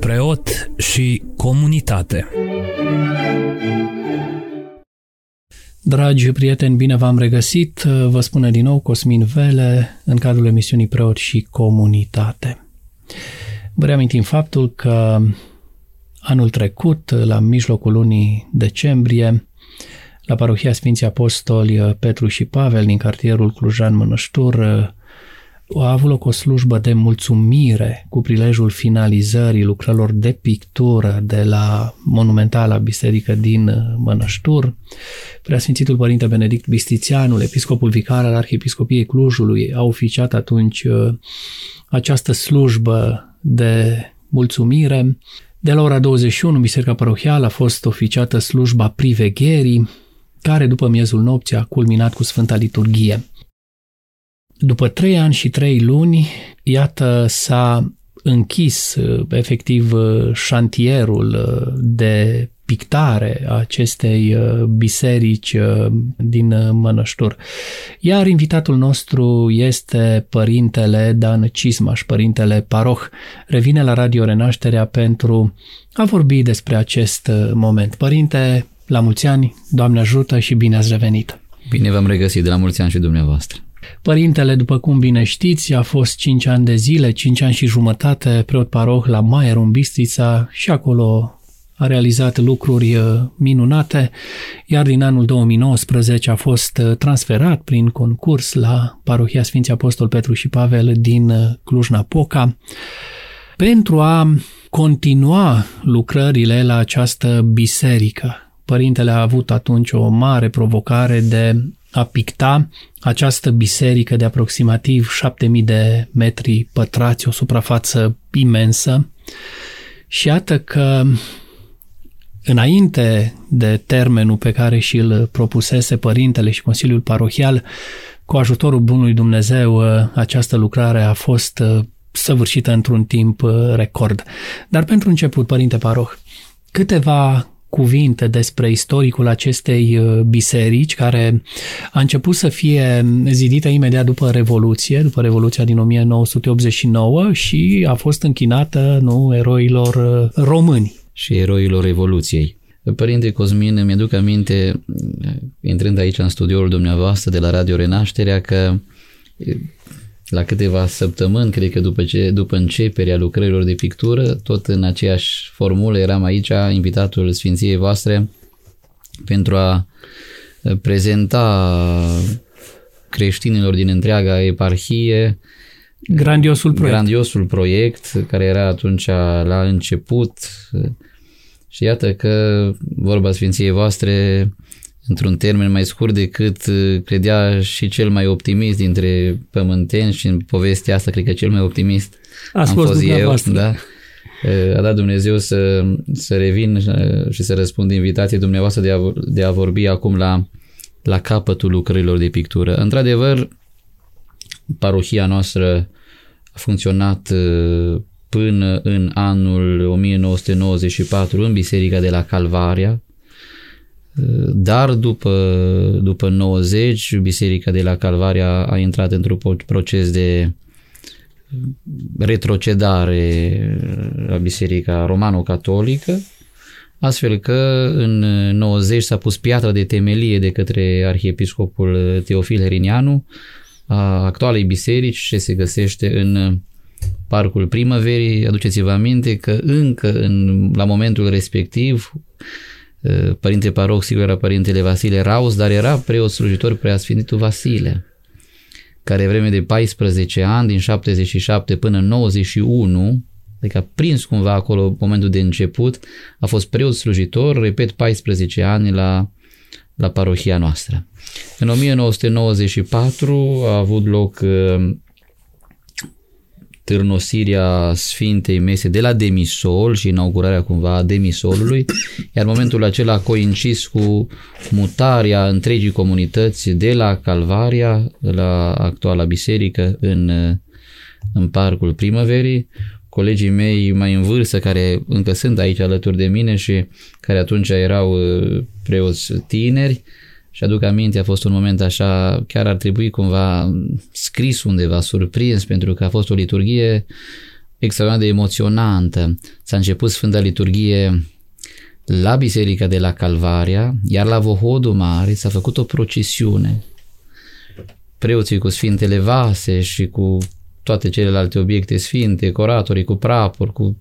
Preot și comunitate Dragi prieteni, bine v-am regăsit. Vă spune din nou Cosmin Vele în cadrul emisiunii Preot și Comunitate. Vă reamintim faptul că anul trecut, la mijlocul lunii decembrie, la parohia Sfinții Apostoli Petru și Pavel din cartierul Clujan Mănăștur, a avut loc o slujbă de mulțumire cu prilejul finalizării lucrărilor de pictură de la monumentala biserică din Mănăștur. Preasfințitul Părinte Benedict Bistițianul, episcopul vicar al Arhiepiscopiei Clujului, a oficiat atunci uh, această slujbă de mulțumire. De la ora 21, Biserica Parohială a fost oficiată slujba privegherii, care după miezul nopții a culminat cu Sfânta Liturghie. După trei ani și trei luni, iată, s-a închis efectiv șantierul de pictare a acestei biserici din Mănăștur. Iar invitatul nostru este părintele Dan Cismaș, părintele paroh. Revine la Radio Renașterea pentru a vorbi despre acest moment. Părinte, la mulți ani, Doamne ajută și bine ați revenit! Bine v-am regăsit de la mulți ani și dumneavoastră! Părintele, după cum bine știți, a fost 5 ani de zile, 5 ani și jumătate preot paroh la Maier în Bistrița și acolo a realizat lucruri uh, minunate, iar din anul 2019 a fost uh, transferat prin concurs la parohia Sfinții Apostol Petru și Pavel din uh, Cluj-Napoca pentru a continua lucrările la această biserică. Părintele a avut atunci o mare provocare de a picta această biserică de aproximativ 7000 de metri pătrați, o suprafață imensă. Și iată că înainte de termenul pe care și îl propusese părintele și Consiliul Parohial, cu ajutorul Bunului Dumnezeu, această lucrare a fost săvârșită într-un timp record. Dar pentru început, Părinte Paroh, câteva cuvinte despre istoricul acestei uh, biserici, care a început să fie zidită imediat după Revoluție, după Revoluția din 1989 și a fost închinată nu, eroilor uh, români. Și eroilor Revoluției. Părinte Cosmin, mi-aduc aminte, intrând aici în studioul dumneavoastră de la Radio Renașterea, că la câteva săptămâni, cred că după, ce, după începerea lucrărilor de pictură, tot în aceeași formulă eram aici, invitatul Sfinției voastre, pentru a prezenta creștinilor din întreaga eparhie grandiosul proiect. grandiosul proiect care era atunci la început și iată că vorba Sfinției voastre într-un termen mai scurt decât uh, credea și cel mai optimist dintre pământeni și în povestea asta cred că cel mai optimist a am fost eu. Da? Uh, a dat Dumnezeu să, să revin uh, și să răspund invitației dumneavoastră de a, de a vorbi acum la, la capătul lucrărilor de pictură. Într-adevăr, parohia noastră a funcționat până în anul 1994 în Biserica de la Calvaria, dar după, după 90, Biserica de la Calvaria a intrat într-un proces de retrocedare la Biserica Romano-Catolică, astfel că în 90 s-a pus piatra de temelie de către arhiepiscopul Teofil Herinianu a actualei biserici ce se găsește în Parcul Primăverii. Aduceți-vă aminte că încă în, la momentul respectiv Eh, părinte paroc, sigur era părintele Vasile Raus, dar era preot slujitor preasfințitul Vasile, care vreme de 14 ani, din 77 până în 91, adică a prins cumva acolo momentul de început, a fost preot slujitor, repet, 14 ani la, la parohia noastră. În 1994 a avut loc eh, târnosirea Sfintei Mese de la Demisol și inaugurarea cumva a Demisolului, iar momentul acela a coincis cu mutarea întregii comunități de la Calvaria la actuala biserică în, în Parcul Primăverii. Colegii mei mai în vârstă, care încă sunt aici alături de mine și care atunci erau uh, preoți tineri, și aduc aminte, a fost un moment așa, chiar ar trebui cumva scris undeva, surprins, pentru că a fost o liturghie extraordinar de emoționantă. S-a început Sfânta Liturghie la Biserica de la Calvaria, iar la Vohodul Mare s-a făcut o procesiune. Preoții cu sfintele vase și cu toate celelalte obiecte sfinte, coratorii cu prapor, cu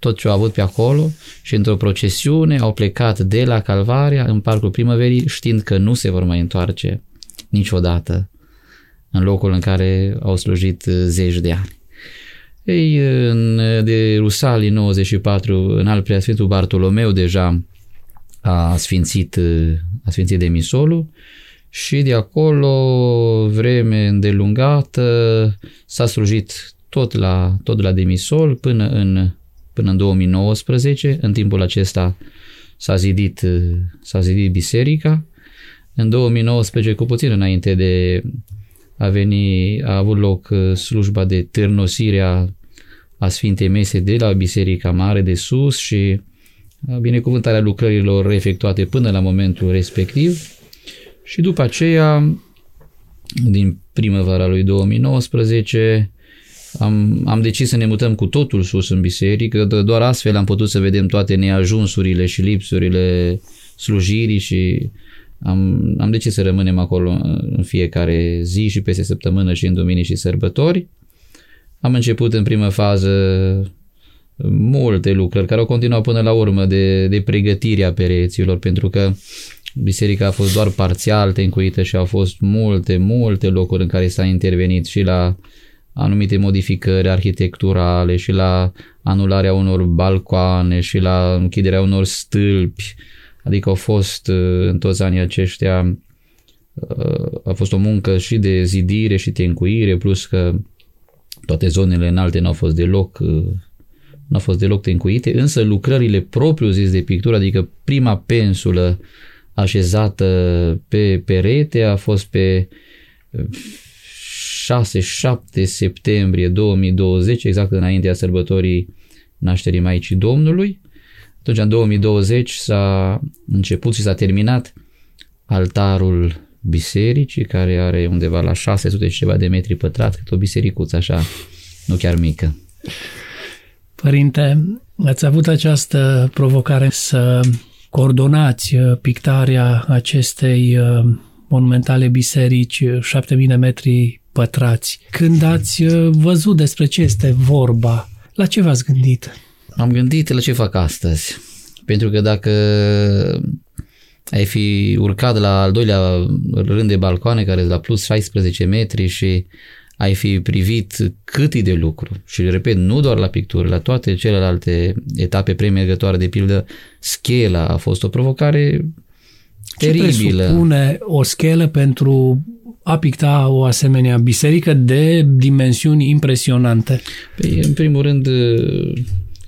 tot ce au avut pe acolo și într-o procesiune au plecat de la Calvaria în Parcul Primăverii știind că nu se vor mai întoarce niciodată în locul în care au slujit zeci de ani. Ei, în, de Rusalii 94, în al preasfintul Bartolomeu deja a sfințit, a sfințit demisolul și de acolo vreme îndelungată s-a slujit tot la, tot la demisol până în, până în 2019. În timpul acesta s-a zidit, s-a zidit biserica. În 2019, cu puțin înainte de a veni, a avut loc slujba de târnosire a, a Sfintei Mese de la Biserica Mare de sus și binecuvântarea lucrărilor efectuate până la momentul respectiv. Și după aceea, din primăvara lui 2019, am, am decis să ne mutăm cu totul sus în biserică, doar astfel am putut să vedem toate neajunsurile și lipsurile slujirii și am, am decis să rămânem acolo în fiecare zi și peste săptămână și în domenii și sărbători. Am început în primă fază multe lucrări care au continuat până la urmă de, de pregătirea pereților, pentru că biserica a fost doar parțial tencuită și au fost multe, multe locuri în care s-a intervenit și la anumite modificări arhitecturale și la anularea unor balcoane și la închiderea unor stâlpi. Adică au fost în toți anii aceștia a fost o muncă și de zidire și tencuire, plus că toate zonele înalte n-au fost deloc nu au fost deloc tencuite, însă lucrările propriu zis de pictură, adică prima pensulă așezată pe perete a fost pe 6-7 septembrie 2020, exact înaintea sărbătorii nașterii Maicii Domnului. Atunci, în 2020, s-a început și s-a terminat altarul bisericii, care are undeva la 600 și ceva de metri pătrați, cât o bisericuță așa, nu chiar mică. Părinte, ați avut această provocare să coordonați uh, pictarea acestei uh, monumentale biserici, 7000 de metri pătrați. Când ați uh, văzut despre ce este vorba, la ce v-ați gândit? Am gândit la ce fac astăzi. Pentru că dacă ai fi urcat la al doilea rând de balcoane care sunt la plus 16 metri și ai fi privit cât e de lucru și repet, nu doar la pictură, la toate celelalte etape premergătoare, de pildă, schela a fost o provocare teribilă. Ce presupune o schelă pentru a picta o asemenea biserică de dimensiuni impresionante? Păi, în primul rând,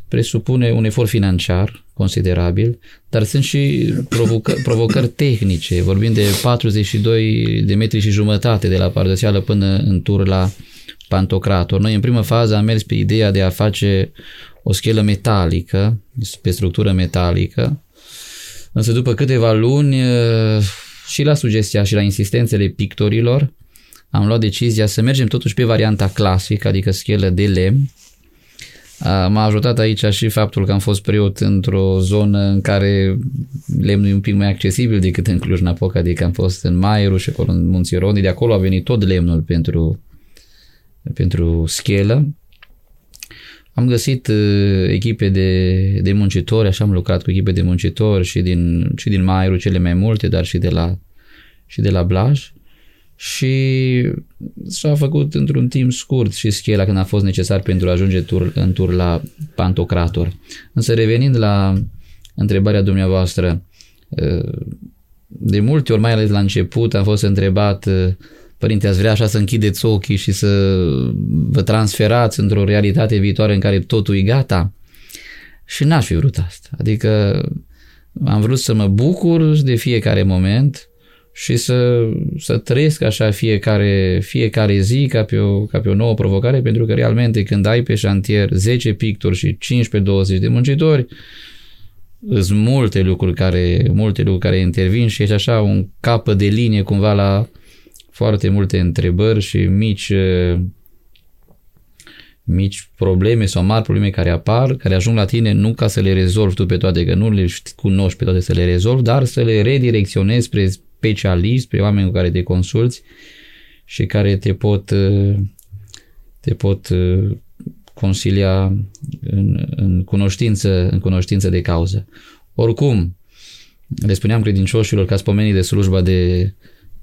presupune un efort financiar considerabil, dar sunt și provocă, provocări tehnice. Vorbim de 42 de metri și jumătate de la pardăseală până în tur la Pantocrator. Noi în primă fază am mers pe ideea de a face o schelă metalică, pe structură metalică, însă după câteva luni și la sugestia și la insistențele pictorilor am luat decizia să mergem totuși pe varianta clasică, adică schelă de lemn, M-a ajutat aici și faptul că am fost preot într-o zonă în care lemnul e un pic mai accesibil decât în Cluj-Napoca, adică am fost în Mairu și acolo în Munții Roni, de acolo a venit tot lemnul pentru, pentru schelă. Am găsit echipe de, de muncitori, așa am lucrat cu echipe de muncitori și din, și din Mairu cele mai multe, dar și de la, și de la Blaj și s-a făcut într-un timp scurt și schela când a fost necesar pentru a ajunge tur, în tur la Pantocrator. Însă revenind la întrebarea dumneavoastră, de multe ori, mai ales la început, am fost întrebat Părinte, ați vrea așa să închideți ochii și să vă transferați într-o realitate viitoare în care totul e gata? Și n-aș fi vrut asta. Adică am vrut să mă bucur de fiecare moment, și să, să trăiesc așa fiecare, fiecare zi ca pe, o, ca pe o nouă provocare, pentru că realmente când ai pe șantier 10 picturi și 15-20 de muncitori, sunt multe lucruri care, multe lucruri care intervin și ești așa un capă de linie cumva la foarte multe întrebări și mici mici probleme sau mari probleme care apar, care ajung la tine nu ca să le rezolvi tu pe toate, că nu le cunoști pe toate să le rezolvi, dar să le redirecționezi spre specialiști, spre oameni cu care te consulți și care te pot, te pot consilia în, în, cunoștință, în cunoștință de cauză. Oricum, le spuneam credincioșilor că ați pomenit de slujba de,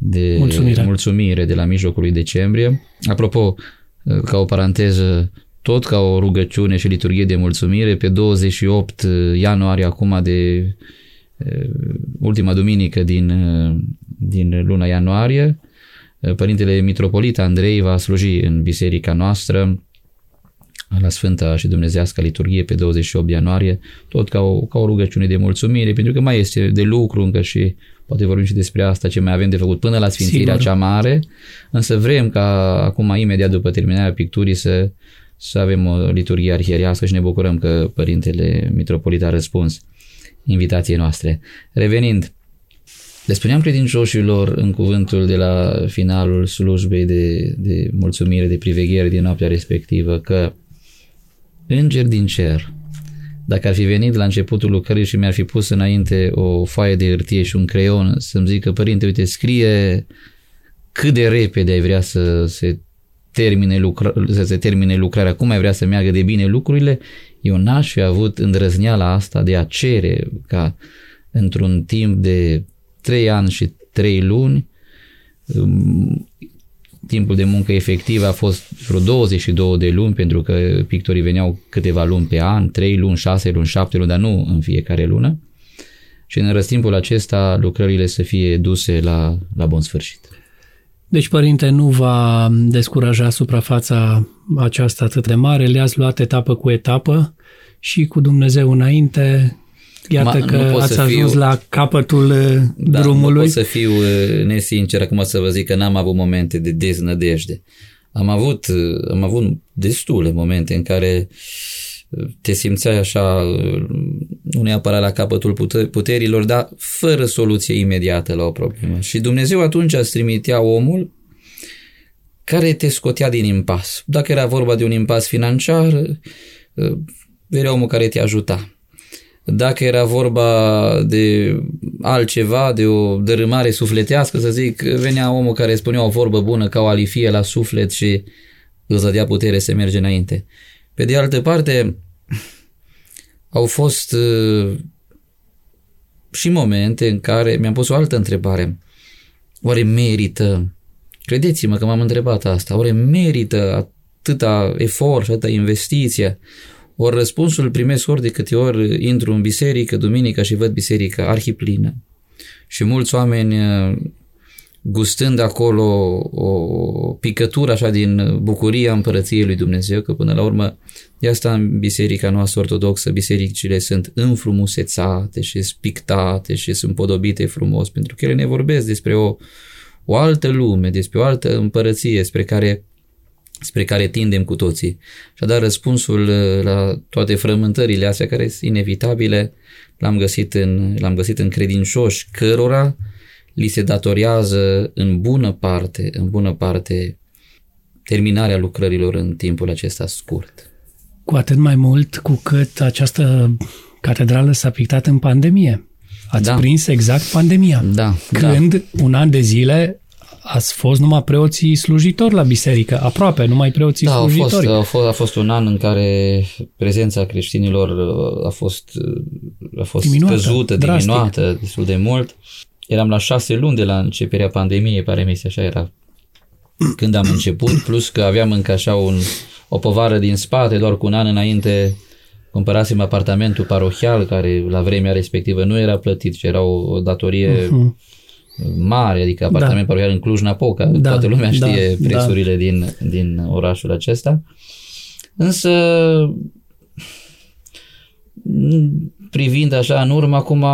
de mulțumire. mulțumire de la mijlocul lui decembrie. Apropo, ca o paranteză, tot ca o rugăciune și liturghie de mulțumire, pe 28 ianuarie acum de ultima duminică din, din luna ianuarie, Părintele Mitropolit Andrei va sluji în biserica noastră la Sfânta și Dumnezească liturghie pe 28 ianuarie, tot ca o, ca o rugăciune de mulțumire, pentru că mai este de lucru încă și poate vorbim și despre asta, ce mai avem de făcut până la Sfințirea Sigur. cea mare, însă vrem ca acum, imediat după terminarea picturii, să, să avem o liturghie arhierească și ne bucurăm că Părintele Mitropolit a răspuns invitației noastre. Revenind, le spuneam credincioșilor în cuvântul de la finalul slujbei de, de mulțumire, de priveghere din noaptea respectivă, că înger din cer, dacă ar fi venit la începutul lucrării și mi-ar fi pus înainte o foaie de hârtie și un creion să-mi zică, părinte, uite, scrie cât de repede ai vrea să se termine, lucra- să se termine lucrarea, cum ai vrea să meargă de bine lucrurile, eu n-aș fi avut îndrăzneala asta de a cere ca într-un timp de 3 ani și 3 luni timpul de muncă efectiv a fost vreo 22 de luni, pentru că pictorii veneau câteva luni pe an, 3 luni, 6 luni, 7 luni, dar nu în fiecare lună. Și în răstimpul acesta lucrările să fie duse la, la bun sfârșit. Deci, părinte, nu va descuraja suprafața aceasta atât de mare, le-ați luat etapă cu etapă și cu Dumnezeu înainte, Iată Ma, că ați ajuns fiu, la capătul uh, da, drumului. Nu pot să fiu uh, nesincer acum să vă zic că n-am avut momente de deznădejde. Am avut, uh, am avut destule momente în care te simțeai așa, nu neapărat la capătul puterilor, dar fără soluție imediată la o problemă. Și Dumnezeu atunci îți trimitea omul care te scotea din impas. Dacă era vorba de un impas financiar, venea omul care te ajuta dacă era vorba de altceva, de o dărâmare sufletească, să zic, venea omul care spunea o vorbă bună ca o alifie la suflet și îți dădea putere să merge înainte. Pe de altă parte, au fost uh, și momente în care mi-am pus o altă întrebare. Oare merită, credeți-mă că m-am întrebat asta, oare merită atâta efort și atâta investiție? Ori răspunsul primesc ori de câte ori intru în biserică, duminica și văd biserica arhiplină. Și mulți oameni uh, gustând acolo o picătură așa din bucuria împărăției lui Dumnezeu, că până la urmă de asta în biserica noastră ortodoxă, bisericile sunt înfrumusețate și spictate și sunt podobite frumos, pentru că ele ne vorbesc despre o, o altă lume, despre o altă împărăție spre care spre care tindem cu toții. Și a dat răspunsul uh, la toate frământările astea care sunt inevitabile, l-am găsit în, l-am găsit în credincioși cărora li se datorează în bună parte, în bună parte terminarea lucrărilor în timpul acesta scurt. Cu atât mai mult cu cât această catedrală s-a pictat în pandemie. Ați da. prins exact pandemia. Da. Când da. un an de zile ați fost numai preoții slujitori la biserică, aproape, numai preoții da, slujitori. Da, a fost, a fost un an în care prezența creștinilor uh, a fost, uh, a fost diminuată, căzută, drastic. diminuată destul de mult. Eram la șase luni de la începerea pandemiei, pare mi așa era când am început, plus că aveam încă așa un, o povară din spate, doar cu un an înainte cumpărasem apartamentul parohial, care la vremea respectivă nu era plătit, ci era o, o datorie uh-huh mare, adică apartament da. parohial în Cluj-Napoca, da. toată lumea știe da. prețurile da. din, din orașul acesta. Însă, privind așa în urmă, acum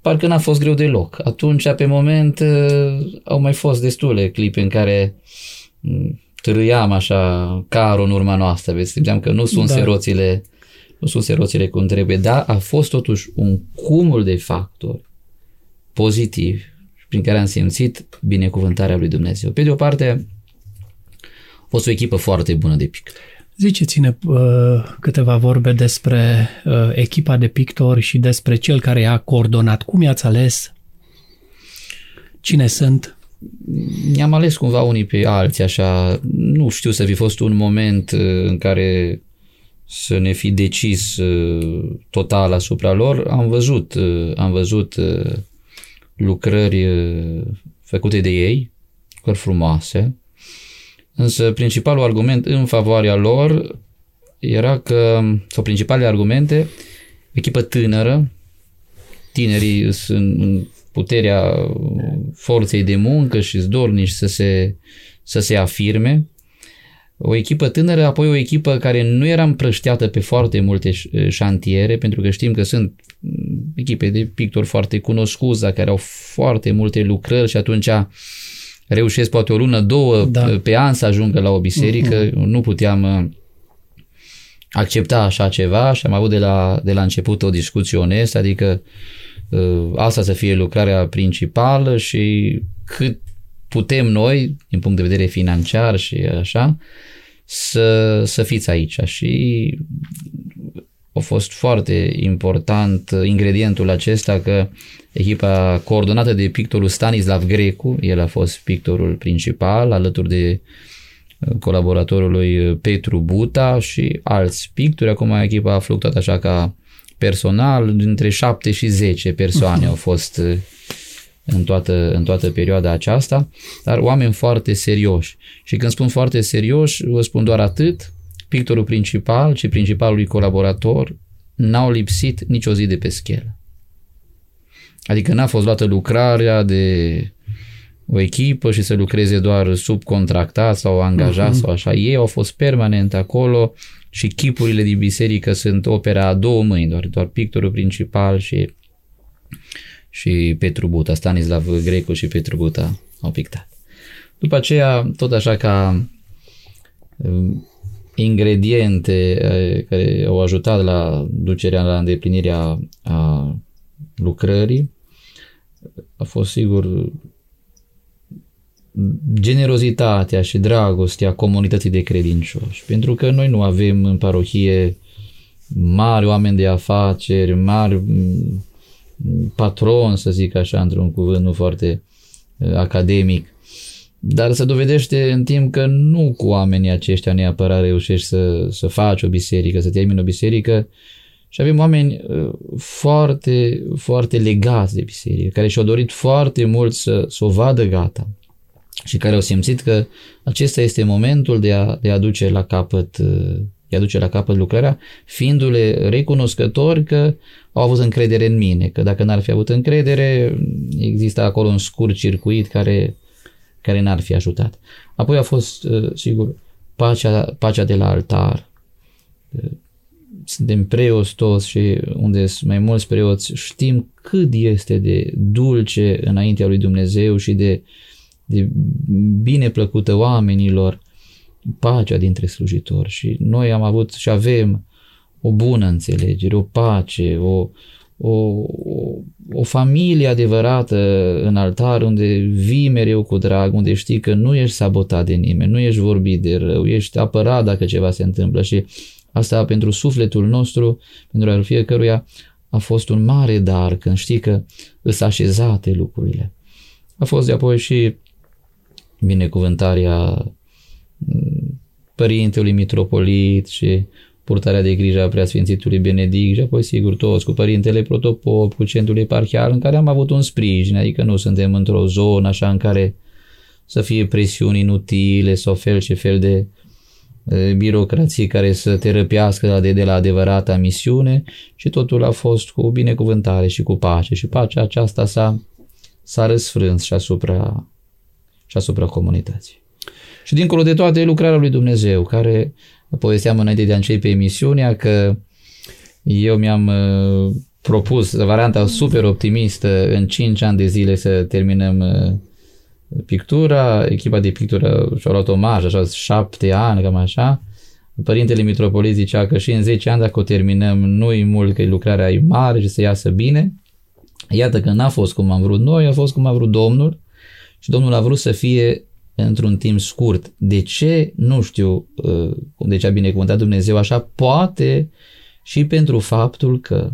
parcă n-a fost greu deloc. Atunci, pe moment, au mai fost destule clipe în care târâiam așa carul în urma noastră, vezi, simțeam că nu sunt da. seroțile nu sunt roțile cum trebuie, dar a fost totuși un cumul de factori pozitivi prin care am simțit binecuvântarea lui Dumnezeu. Pe de o parte, a fost o echipă foarte bună de pictori. Ziceți-ne uh, câteva vorbe despre uh, echipa de pictori și despre cel care i-a coordonat. Cum i-ați ales? Cine sunt? Ne-am ales cumva unii pe alții, așa, nu știu să fi fost un moment uh, în care să ne fi decis uh, total asupra lor. Am văzut, uh, am văzut lucrări făcute de ei, lucrări frumoase, însă principalul argument în favoarea lor era că, sau principalele argumente, echipă tânără, tinerii sunt în puterea forței de muncă și zdornici să se, să se afirme. O echipă tânără, apoi o echipă care nu era împrășteată pe foarte multe șantiere, pentru că știm că sunt echipe de pictori foarte cunoscuți, care au foarte multe lucrări și atunci reușesc poate o lună, două da. pe an să ajungă la o biserică. Uh-huh. Nu puteam uh, accepta așa ceva și am avut de la, de la început o discuție onestă, adică uh, asta să fie lucrarea principală și cât putem noi, din punct de vedere financiar și așa, să, să fiți aici. Și a fost foarte important ingredientul acesta că echipa coordonată de pictorul Stanislav Grecu, el a fost pictorul principal alături de uh, colaboratorul lui Petru Buta și alți pictori. Acum echipa a fluctuat așa ca personal, dintre 7 și 10 persoane au fost uh, în toată, în toată perioada aceasta, dar oameni foarte serioși. Și când spun foarte serioși, vă spun doar atât, pictorul principal și principalului colaborator n-au lipsit nicio zi de pe schelă. Adică n-a fost luată lucrarea de o echipă și să lucreze doar subcontractat sau angajat uh-huh. sau așa. Ei au fost permanent acolo și chipurile din biserică sunt opera a două mâini, doar, doar pictorul principal și, și Petru Buta, Stanislav Grecu și Petru Buta au pictat. După aceea, tot așa ca um, ingrediente uh, care au ajutat la ducerea la îndeplinirea a lucrării a fost sigur generozitatea și dragostea comunității de credincioși. Pentru că noi nu avem în parohie mari oameni de afaceri, mari mm, patroni, să zic așa, într-un cuvânt nu foarte uh, academic, dar se dovedește în timp că nu cu oamenii aceștia neapărat reușești să, să faci o biserică, să termini o biserică, și avem oameni uh, foarte, foarte legați de biserică, care și-au dorit foarte mult să, să o vadă gata și care au simțit că acesta este momentul de a, de a duce la capăt uh, de a duce la capăt lucrarea, fiindu-le recunoscători că au avut încredere în mine, că dacă n-ar fi avut încredere, există acolo un scurt circuit care, care n-ar fi ajutat. Apoi a fost, uh, sigur, pacea, pacea de la altar, suntem preoți toți și unde sunt mai mulți preoți, știm cât este de dulce înaintea lui Dumnezeu și de, de bine plăcută oamenilor pacea dintre slujitori și noi am avut și avem o bună înțelegere, o pace, o, o, o, o familie adevărată în altar unde vii mereu cu drag, unde știi că nu ești sabotat de nimeni, nu ești vorbit de rău, ești apărat dacă ceva se întâmplă și Asta pentru sufletul nostru, pentru al fiecăruia, a fost un mare dar când știi că îs așezate lucrurile. A fost de apoi și binecuvântarea mm, părintelui mitropolit și purtarea de grijă a preasfințitului Benedict și apoi sigur toți cu părintele protopop, cu centrul eparhial în care am avut un sprijin, adică nu suntem într-o zonă așa în care să fie presiuni inutile sau fel și fel de birocrații care să te răpească de, de la adevărata misiune și totul a fost cu binecuvântare și cu pace și pacea aceasta s-a, s-a răsfrâns și asupra, și asupra comunității. Și dincolo de toate lucrarea lui Dumnezeu, care povesteam înainte de a începe emisiunea că eu mi-am propus varianta super optimistă în 5 ani de zile să terminăm pictura, echipa de pictură și-a luat omaj, așa, șapte ani, cam așa, Părintele Mitropolit zicea că și în 10 ani dacă o terminăm, nu-i mult că lucrarea e mare și să iasă bine. Iată că n-a fost cum am vrut noi, a fost cum a vrut Domnul și Domnul a vrut să fie într-un timp scurt. De ce? Nu știu uh, de ce a binecuvântat Dumnezeu așa, poate și pentru faptul că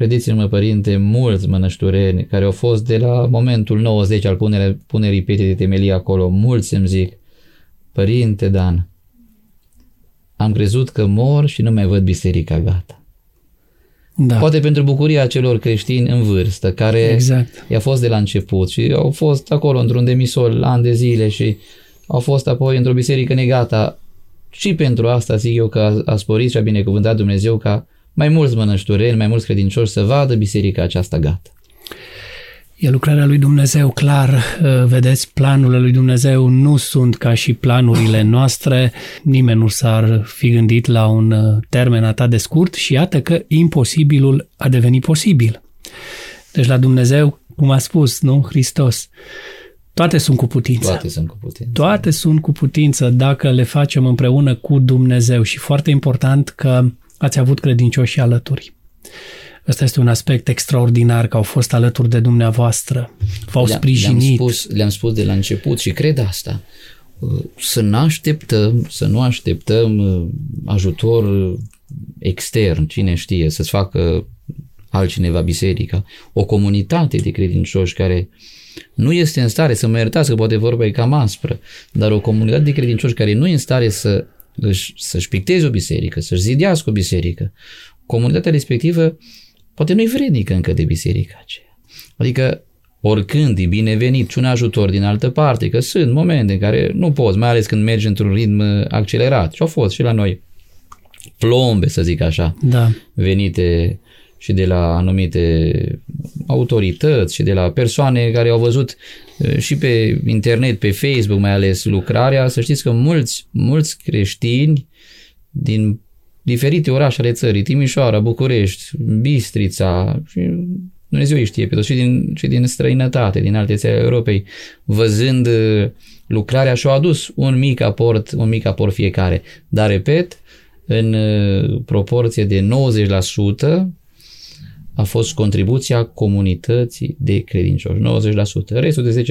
Credeți-mă, părinte, mulți mănăștureni care au fost de la momentul 90 al punerii, punerii pietre de temelie acolo, mulți îmi zic, Părinte Dan, am crezut că mor și nu mai văd biserica gata. Da. Poate pentru bucuria celor creștini în vârstă, care exact. i-a fost de la început și au fost acolo într-un demisol ani de zile și au fost apoi într-o biserică negată. Și pentru asta zic eu că a, a sporit și a binecuvântat Dumnezeu ca mai mulți mănăștureni, mai mulți credincioși să vadă biserica aceasta gata. E lucrarea lui Dumnezeu, clar, uh, vedeți, planurile lui Dumnezeu nu sunt ca și planurile noastre, nimeni nu s-ar fi gândit la un uh, termen atât de scurt și iată că imposibilul a devenit posibil. Deci la Dumnezeu, cum a spus, nu, Hristos, toate sunt cu putință. Toate sunt cu putință. Toate sunt cu putință dacă le facem împreună cu Dumnezeu și foarte important că ați avut credincioși alături. Ăsta este un aspect extraordinar că au fost alături de dumneavoastră, v-au le sprijinit. Le-am spus, le-am spus de la început și cred asta. Să nu așteptăm, să nu așteptăm uh, ajutor extern, cine știe, să-ți facă altcineva biserica. O comunitate de credincioși care nu este în stare să mă iertați că poate vorba e cam aspră, dar o comunitate de credincioși care nu e în stare să să-și picteze o biserică, să-și zidească o biserică, comunitatea respectivă poate nu-i vrednică încă de biserica aceea. Adică oricând e binevenit și un ajutor din altă parte, că sunt momente în care nu poți, mai ales când mergi într-un ritm accelerat. Și au fost și la noi plombe, să zic așa, da. venite și de la anumite autorități și de la persoane care au văzut și pe internet, pe Facebook mai ales lucrarea, să știți că mulți, mulți creștini din diferite orașe ale țării, Timișoara, București, Bistrița și Dumnezeu îi știe pe toți, și din, și din străinătate, din alte țări Europei, văzând lucrarea și-au adus un mic aport, un mic aport fiecare. Dar, repet, în proporție de 90%, a fost contribuția comunității de credincioși, 90%. Restul de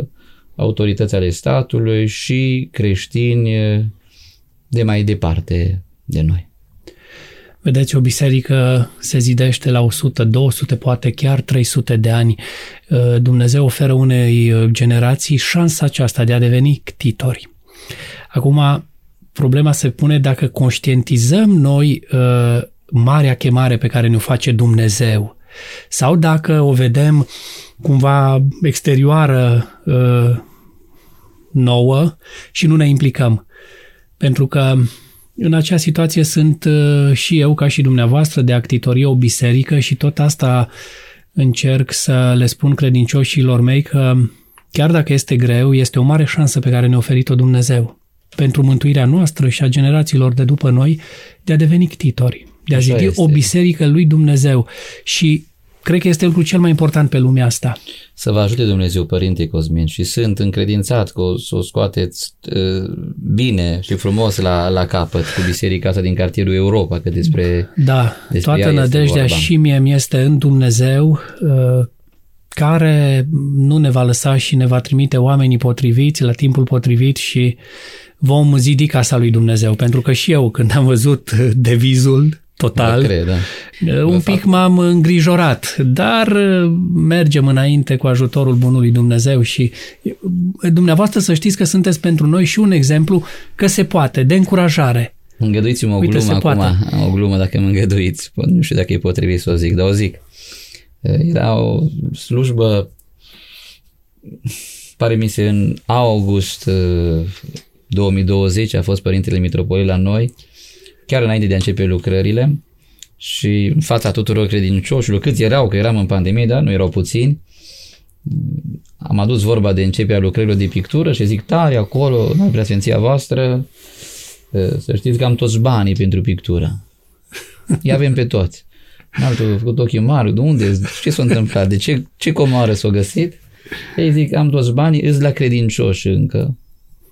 10% autorități ale statului și creștini de mai departe de noi. Vedeți, o biserică se zidește la 100, 200, poate chiar 300 de ani. Dumnezeu oferă unei generații șansa aceasta de a deveni ctitori. Acum, problema se pune dacă conștientizăm noi marea chemare pe care ne-o face Dumnezeu. Sau dacă o vedem cumva exterioară uh, nouă și nu ne implicăm. Pentru că în acea situație sunt uh, și eu, ca și dumneavoastră, de actitorie o biserică și tot asta încerc să le spun credincioșilor mei că chiar dacă este greu, este o mare șansă pe care ne-a oferit-o Dumnezeu pentru mântuirea noastră și a generațiilor de după noi de a deveni ctitori de a zidi o biserică lui Dumnezeu. Și cred că este lucrul cel mai important pe lumea asta. Să vă ajute Dumnezeu, Părinte Cosmin, și sunt încredințat că o să o scoateți uh, bine și frumos la, la capăt cu biserica asta din cartierul Europa, că despre Da, despre toată nădejdea și mie mi este în Dumnezeu, uh, care nu ne va lăsa și ne va trimite oamenii potriviți la timpul potrivit și vom zidi casa lui Dumnezeu. Pentru că și eu, când am văzut devizul total. Cred, da. Uh, un pic m-am îngrijorat, dar uh, mergem înainte cu ajutorul bunului Dumnezeu și uh, dumneavoastră să știți că sunteți pentru noi și un exemplu că se poate, de încurajare. Îngăduiți-mă o Uite, glumă acum, poate. o glumă dacă mă îngăduiți, nu știu dacă e potrivit să o zic, dar o zic. Era o slujbă, pare mi se în august 2020 a fost Părintele Mitropolit la noi, chiar înainte de a începe lucrările și în fața tuturor credincioșilor, câți erau, că eram în pandemie, dar nu erau puțini, am adus vorba de începerea lucrărilor de pictură și zic, tare acolo, noi preasfinția voastră, să știți că am toți banii pentru pictură. Îi avem pe toți. Altul a făcut ochii mari, de unde, ce s-a întâmplat, de ce, ce comoară s-a găsit? Ei zic, am toți banii, îți la credincioși încă.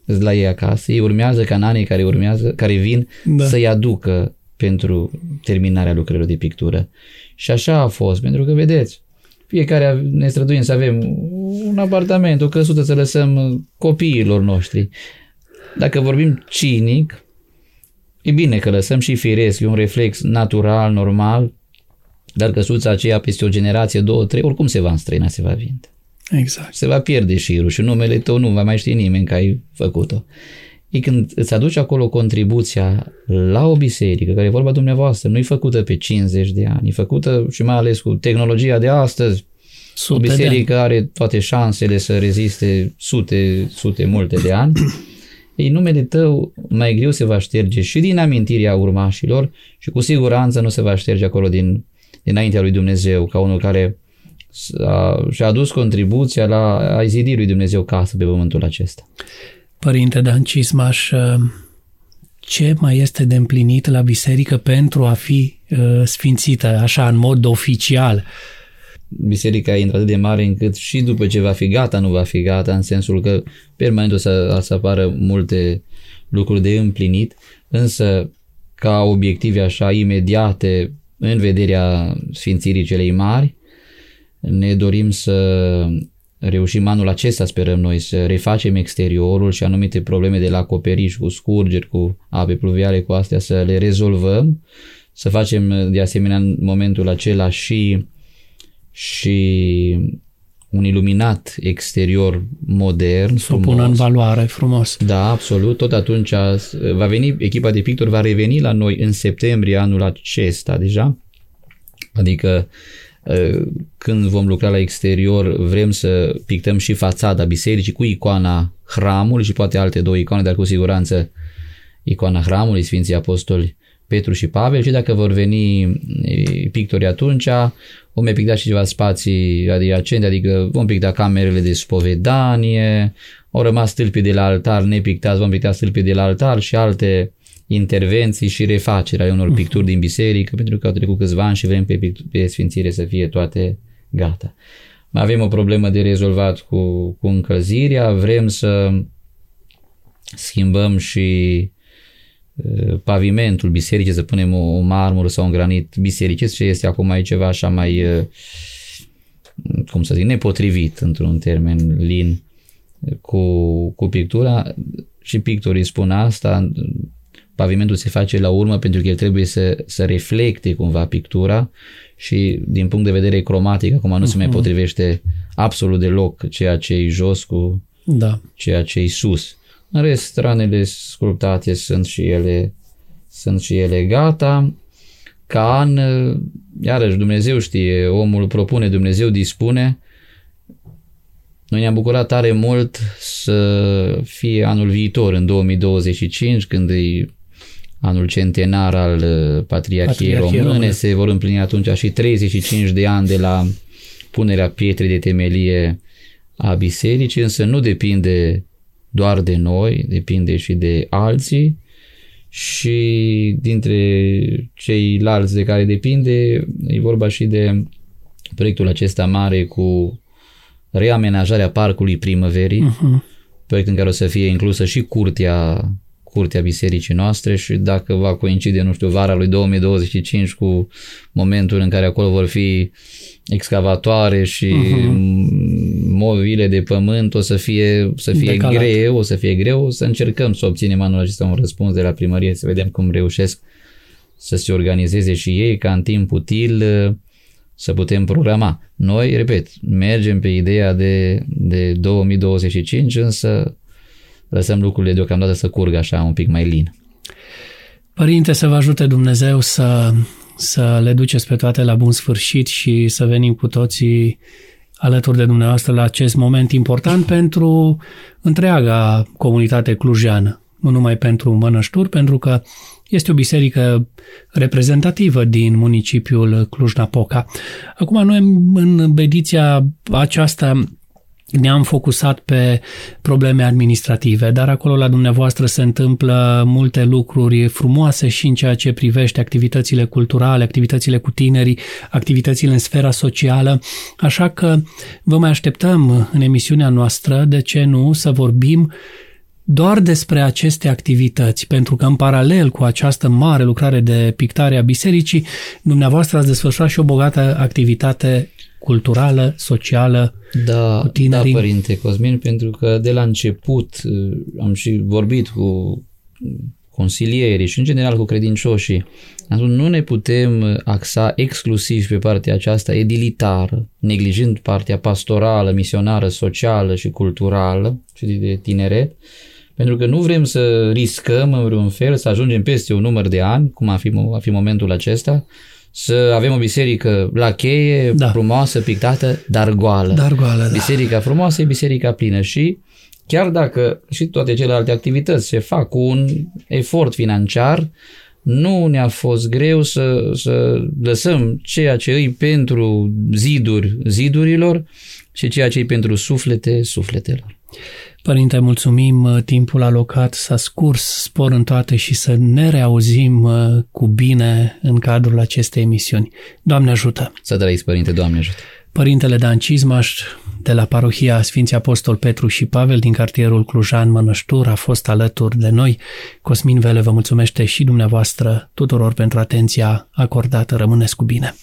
La ei acasă, ei urmează ca în anii care urmează, care vin, da. să-i aducă pentru terminarea lucrărilor de pictură. Și așa a fost, pentru că, vedeți, fiecare ne străduim să avem un apartament, o căsuță să lăsăm copiilor noștri. Dacă vorbim cinic, e bine că lăsăm și firesc, e un reflex natural, normal, dar căsuța aceea peste o generație, două, trei, oricum se va înstrăina, se va vinde. Exact. Se va pierde șirul și numele tău nu va mai ști nimeni că ai făcut-o. E când îți aduci acolo contribuția la o biserică, care e vorba dumneavoastră, nu e făcută pe 50 de ani, e făcută și mai ales cu tehnologia de astăzi, Sute o biserică de are toate șansele să reziste sute, sute multe de ani, ei, numele tău mai greu se va șterge și din amintirea urmașilor și cu siguranță nu se va șterge acolo din, dinaintea lui Dumnezeu, ca unul care a, și-a adus contribuția la a izidi lui Dumnezeu casă pe pământul acesta. Părinte Dan Cismaș, ă, ce mai este de împlinit la biserică pentru a fi uh, sfințită, așa, în mod oficial? Biserica e atât de mare încât și după ce va fi gata, nu va fi gata, în sensul că permanent o să, să apară multe lucruri de împlinit, însă ca obiective așa imediate în vederea sfințirii celei mari, ne dorim să reușim anul acesta, sperăm noi, să refacem exteriorul și anumite probleme de la acoperiș cu scurgeri, cu ape pluviale, cu astea, să le rezolvăm, să facem de asemenea în momentul acela și, și un iluminat exterior modern, Să o pună în valoare frumos. Da, absolut. Tot atunci va veni, echipa de pictori va reveni la noi în septembrie anul acesta deja. Adică Uh, când vom lucra la exterior, vrem să pictăm și fațada bisericii cu icoana hramului și poate alte două icoane, dar cu siguranță icoana hramului, Sfinții Apostoli Petru și Pavel. Și dacă vor veni pictori atunci, vom mai picta și ceva spații adiacente, adică vom picta camerele de spovedanie, au rămas stâlpii de la altar nepictați, vom picta stâlpii de la altar și alte intervenții și refacerea unor mhm. picturi din biserică, pentru că au trecut câțiva ani și vrem pe, pict- pe sfințire să fie toate gata. Mai avem o problemă de rezolvat cu, cu încălzirea, vrem să schimbăm și uh, pavimentul bisericii, să punem o, o marmură sau un granit bisericesc și este acum mai ceva așa mai, uh, cum să zic, nepotrivit într-un termen lin cu, cu pictura și pictorii spun asta, pavimentul se face la urmă pentru că el trebuie să, să reflecte cumva pictura și din punct de vedere cromatic acum nu uh-huh. se mai mhm. potrivește absolut deloc ceea ce e jos cu da. ceea ce e sus. În rest, ranele sculptate sunt și ele sunt și ele gata. Ca an, iarăși Dumnezeu știe, omul propune, Dumnezeu dispune. Noi ne-am bucurat tare mult să fie anul viitor, în 2025, când îi anul centenar al uh, Patriarhiei Române. Române. Se vor împlini atunci și 35 de ani de la punerea pietrei de temelie a bisericii, însă nu depinde doar de noi, depinde și de alții și dintre ceilalți de care depinde, e vorba și de proiectul acesta mare cu reamenajarea parcului primăverii, uh-huh. proiect în care o să fie inclusă și curtea curtea bisericii noastre și dacă va coincide, nu știu, vara lui 2025 cu momentul în care acolo vor fi excavatoare și uh-huh. movile de pământ, o să fie, să fie Decalat. greu, o să fie greu, o să încercăm să obținem anul acesta un răspuns de la primărie, să vedem cum reușesc să se organizeze și ei ca în timp util să putem programa. Noi, repet, mergem pe ideea de, de 2025, însă lăsăm lucrurile deocamdată să curgă așa un pic mai lin. Părinte, să vă ajute Dumnezeu să, să le duceți pe toate la bun sfârșit și să venim cu toții alături de dumneavoastră la acest moment important pentru întreaga comunitate clujeană, nu numai pentru Mănășturi, pentru că este o biserică reprezentativă din municipiul Cluj-Napoca. Acum noi în ediția aceasta ne-am focusat pe probleme administrative, dar acolo la dumneavoastră se întâmplă multe lucruri frumoase și în ceea ce privește activitățile culturale, activitățile cu tinerii, activitățile în sfera socială, așa că vă mai așteptăm în emisiunea noastră, de ce nu, să vorbim doar despre aceste activități, pentru că în paralel cu această mare lucrare de pictare a bisericii, dumneavoastră ați desfășurat și o bogată activitate culturală, socială, da, cu tinerii. Da, Părinte Cosmin, pentru că de la început uh, am și vorbit cu consilierii și în general cu credincioșii, am spus, nu ne putem axa exclusiv pe partea aceasta edilitară, neglijând partea pastorală, misionară, socială și culturală și de tineret, pentru că nu vrem să riscăm în vreun fel să ajungem peste un număr de ani, cum a fi, a fi momentul acesta, să avem o biserică la cheie, da. frumoasă, pictată, dar goală. Dar goală, da. Biserica frumoasă e biserica plină și chiar dacă și toate celelalte activități se fac cu un efort financiar, nu ne-a fost greu să, să lăsăm ceea ce îi pentru ziduri zidurilor și ceea ce îi pentru suflete sufletelor. Părinte, mulțumim, timpul alocat s-a scurs, spor în toate și să ne reauzim uh, cu bine în cadrul acestei emisiuni. Doamne ajută! Să trăiți, Părinte, Doamne ajută! Părintele Dan Cizmaș, de la parohia Sfinții Apostol Petru și Pavel din cartierul Clujan Mănăștur a fost alături de noi. Cosmin Vele vă mulțumește și dumneavoastră tuturor pentru atenția acordată. Rămâneți cu bine!